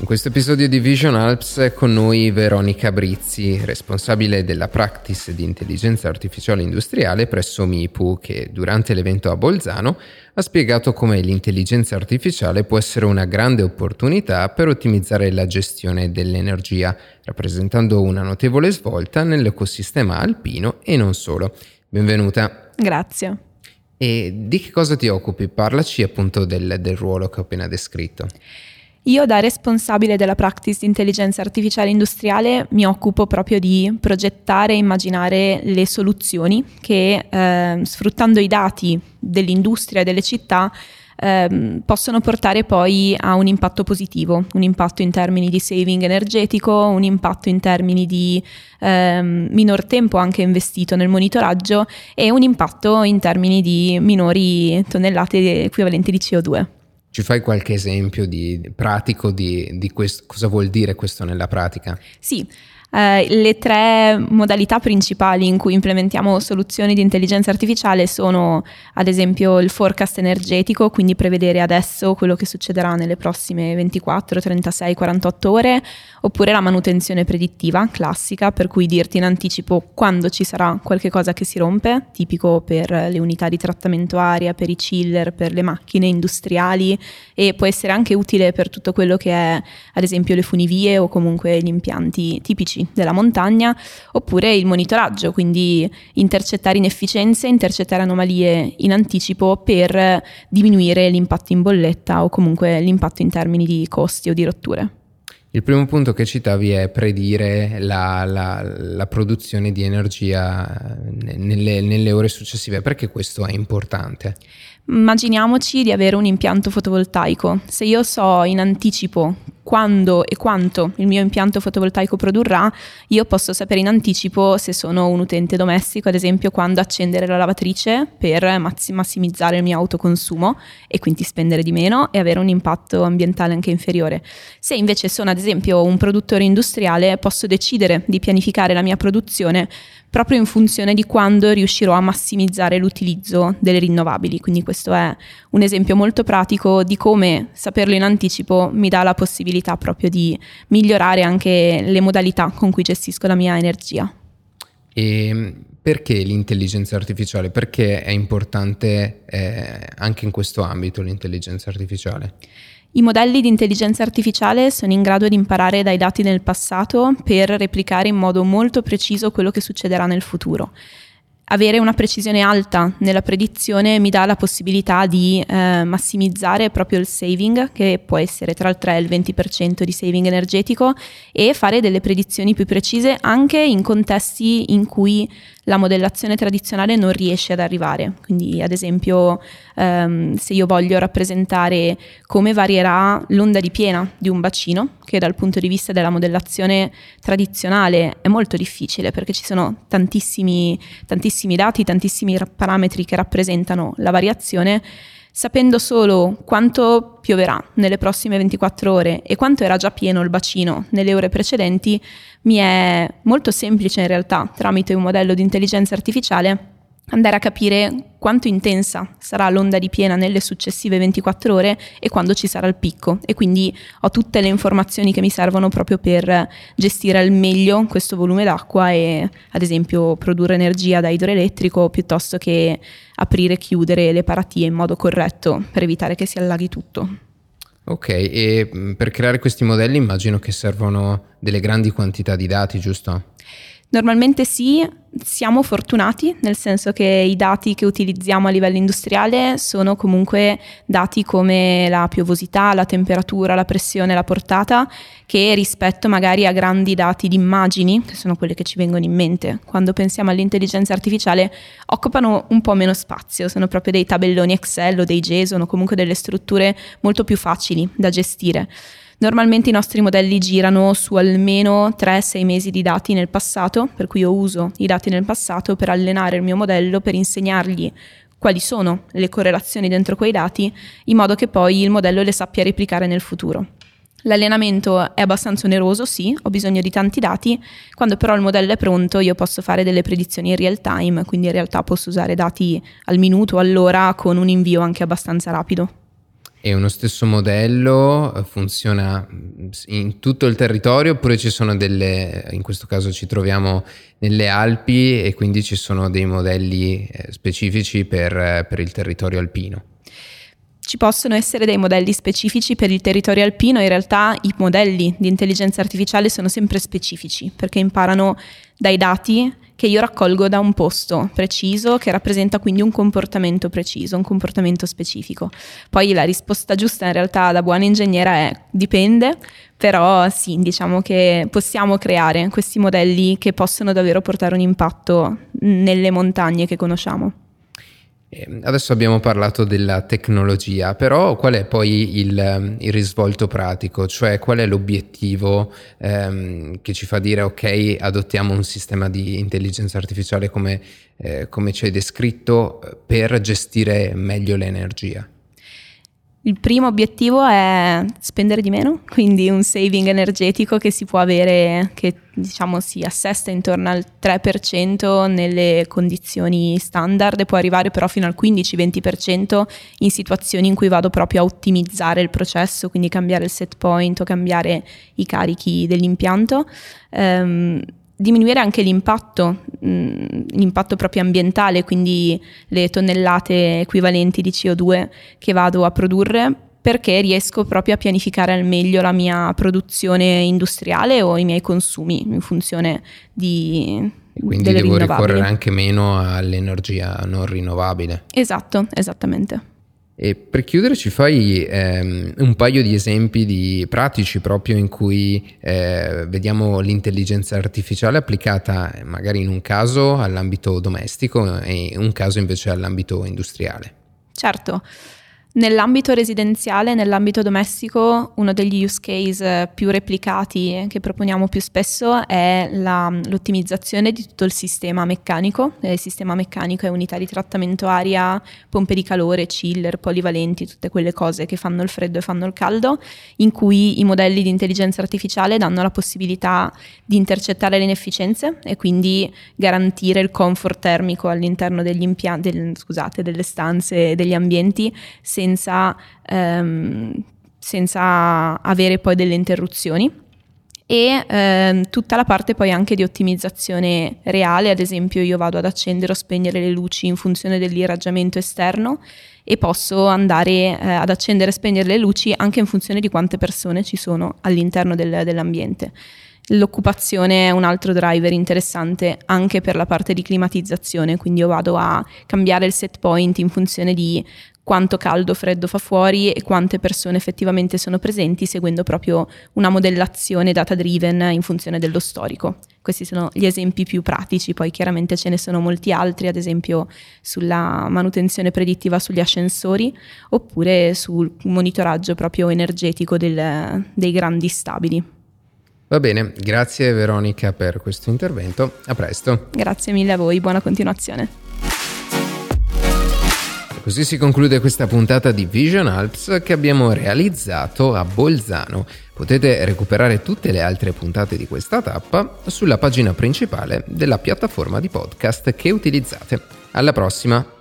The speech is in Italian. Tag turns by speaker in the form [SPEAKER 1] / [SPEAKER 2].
[SPEAKER 1] In questo episodio di Vision Alps è con noi Veronica Brizzi, responsabile della practice di intelligenza artificiale industriale presso MIPU, che durante l'evento a Bolzano ha spiegato come l'intelligenza artificiale può essere una grande opportunità per ottimizzare la gestione dell'energia, rappresentando una notevole svolta nell'ecosistema alpino e non solo. Benvenuta.
[SPEAKER 2] Grazie.
[SPEAKER 1] E di che cosa ti occupi? Parlaci appunto del, del ruolo che ho appena descritto.
[SPEAKER 2] Io da responsabile della practice di intelligenza artificiale industriale mi occupo proprio di progettare e immaginare le soluzioni che eh, sfruttando i dati dell'industria e delle città eh, possono portare poi a un impatto positivo, un impatto in termini di saving energetico, un impatto in termini di eh, minor tempo anche investito nel monitoraggio e un impatto in termini di minori tonnellate equivalenti di CO2.
[SPEAKER 1] Ci fai qualche esempio di, pratico di, di questo, cosa vuol dire questo nella pratica?
[SPEAKER 2] Sì, eh, le tre modalità principali in cui implementiamo soluzioni di intelligenza artificiale sono ad esempio il forecast energetico, quindi prevedere adesso quello che succederà nelle prossime 24, 36, 48 ore, oppure la manutenzione predittiva classica, per cui dirti in anticipo quando ci sarà qualche cosa che si rompe, tipico per le unità di trattamento aria, per i chiller, per le macchine industriali e può essere anche utile per tutto quello che è ad esempio le funivie o comunque gli impianti tipici della montagna, oppure il monitoraggio, quindi intercettare inefficienze, intercettare anomalie in anticipo per diminuire l'impatto in bolletta o comunque l'impatto in termini di costi o di rotture.
[SPEAKER 1] Il primo punto che citavi è predire la, la, la produzione di energia nelle, nelle ore successive. Perché questo è importante?
[SPEAKER 2] Immaginiamoci di avere un impianto fotovoltaico. Se io so in anticipo quando e quanto il mio impianto fotovoltaico produrrà, io posso sapere in anticipo se sono un utente domestico, ad esempio quando accendere la lavatrice per massimizzare il mio autoconsumo e quindi spendere di meno e avere un impatto ambientale anche inferiore. Se invece sono ad esempio un produttore industriale, posso decidere di pianificare la mia produzione proprio in funzione di quando riuscirò a massimizzare l'utilizzo delle rinnovabili. Quindi questo è un esempio molto pratico di come saperlo in anticipo mi dà la possibilità proprio di migliorare anche le modalità con cui gestisco la mia energia.
[SPEAKER 1] E perché l'intelligenza artificiale? Perché è importante eh, anche in questo ambito l'intelligenza artificiale?
[SPEAKER 2] I modelli di intelligenza artificiale sono in grado di imparare dai dati del passato per replicare in modo molto preciso quello che succederà nel futuro. Avere una precisione alta nella predizione mi dà la possibilità di eh, massimizzare proprio il saving, che può essere tra il 3 e il 20% di saving energetico, e fare delle predizioni più precise anche in contesti in cui la modellazione tradizionale non riesce ad arrivare. Quindi, ad esempio, ehm, se io voglio rappresentare come varierà l'onda di piena di un bacino, che dal punto di vista della modellazione tradizionale è molto difficile perché ci sono tantissimi, tantissimi dati, tantissimi parametri che rappresentano la variazione, sapendo solo quanto pioverà nelle prossime 24 ore e quanto era già pieno il bacino nelle ore precedenti, mi è molto semplice in realtà, tramite un modello di intelligenza artificiale, andare a capire quanto intensa sarà l'onda di piena nelle successive 24 ore e quando ci sarà il picco e quindi ho tutte le informazioni che mi servono proprio per gestire al meglio questo volume d'acqua e ad esempio produrre energia da idroelettrico piuttosto che aprire e chiudere le paratie in modo corretto per evitare che si allaghi tutto.
[SPEAKER 1] Ok, e mm, per creare questi modelli immagino che servono delle grandi quantità di dati, giusto?
[SPEAKER 2] Normalmente sì, siamo fortunati, nel senso che i dati che utilizziamo a livello industriale sono comunque dati come la piovosità, la temperatura, la pressione, la portata, che rispetto magari a grandi dati di immagini, che sono quelle che ci vengono in mente quando pensiamo all'intelligenza artificiale, occupano un po' meno spazio, sono proprio dei tabelloni Excel o dei JSON o comunque delle strutture molto più facili da gestire. Normalmente i nostri modelli girano su almeno 3-6 mesi di dati nel passato, per cui io uso i dati nel passato per allenare il mio modello, per insegnargli quali sono le correlazioni dentro quei dati, in modo che poi il modello le sappia replicare nel futuro. L'allenamento è abbastanza oneroso, sì, ho bisogno di tanti dati, quando però il modello è pronto io posso fare delle predizioni in real time, quindi in realtà posso usare dati al minuto, all'ora, con un invio anche abbastanza rapido.
[SPEAKER 1] E uno stesso modello eh, funziona in tutto il territorio oppure ci sono delle, in questo caso ci troviamo nelle Alpi e quindi ci sono dei modelli eh, specifici per, eh, per il territorio alpino?
[SPEAKER 2] Ci possono essere dei modelli specifici per il territorio alpino, in realtà i modelli di intelligenza artificiale sono sempre specifici perché imparano dai dati che io raccolgo da un posto preciso che rappresenta quindi un comportamento preciso, un comportamento specifico. Poi la risposta giusta in realtà da buona ingegnera è dipende, però sì, diciamo che possiamo creare questi modelli che possono davvero portare un impatto nelle montagne che conosciamo.
[SPEAKER 1] Ehm, adesso abbiamo parlato della tecnologia, però qual è poi il, ehm, il risvolto pratico? Cioè qual è l'obiettivo ehm, che ci fa dire ok, adottiamo un sistema di intelligenza artificiale come, eh, come ci hai descritto per gestire meglio l'energia?
[SPEAKER 2] Il primo obiettivo è spendere di meno, quindi un saving energetico che si può avere, che diciamo si assesta intorno al 3% nelle condizioni standard e può arrivare però fino al 15-20% in situazioni in cui vado proprio a ottimizzare il processo, quindi cambiare il set point o cambiare i carichi dell'impianto. Um, diminuire anche l'impatto, mh, l'impatto proprio ambientale, quindi le tonnellate equivalenti di CO2 che vado a produrre perché riesco proprio a pianificare al meglio la mia produzione industriale o i miei consumi in funzione di...
[SPEAKER 1] Quindi devo ricorrere anche meno all'energia non rinnovabile.
[SPEAKER 2] Esatto, esattamente.
[SPEAKER 1] E per chiudere ci fai ehm, un paio di esempi di pratici proprio in cui eh, vediamo l'intelligenza artificiale applicata magari in un caso all'ambito domestico e un caso invece all'ambito industriale.
[SPEAKER 2] Certo. Nell'ambito residenziale, nell'ambito domestico, uno degli use case più replicati che proponiamo più spesso è la, l'ottimizzazione di tutto il sistema meccanico. Il sistema meccanico è unità di trattamento aria, pompe di calore, chiller, polivalenti, tutte quelle cose che fanno il freddo e fanno il caldo, in cui i modelli di intelligenza artificiale danno la possibilità di intercettare le inefficienze e quindi garantire il comfort termico all'interno impianti, del, scusate, delle stanze e degli ambienti senza, ehm, senza avere poi delle interruzioni e ehm, tutta la parte poi anche di ottimizzazione reale, ad esempio io vado ad accendere o spegnere le luci in funzione dell'irraggiamento esterno e posso andare eh, ad accendere e spegnere le luci anche in funzione di quante persone ci sono all'interno del, dell'ambiente. L'occupazione è un altro driver interessante anche per la parte di climatizzazione, quindi io vado a cambiare il set point in funzione di quanto caldo freddo fa fuori e quante persone effettivamente sono presenti, seguendo proprio una modellazione data driven in funzione dello storico. Questi sono gli esempi più pratici, poi chiaramente ce ne sono molti altri, ad esempio sulla manutenzione predittiva sugli ascensori oppure sul monitoraggio proprio energetico del, dei grandi stabili.
[SPEAKER 1] Va bene, grazie Veronica per questo intervento, a presto.
[SPEAKER 2] Grazie mille a voi, buona continuazione.
[SPEAKER 1] Così si conclude questa puntata di Vision Alps che abbiamo realizzato a Bolzano. Potete recuperare tutte le altre puntate di questa tappa sulla pagina principale della piattaforma di podcast che utilizzate. Alla prossima!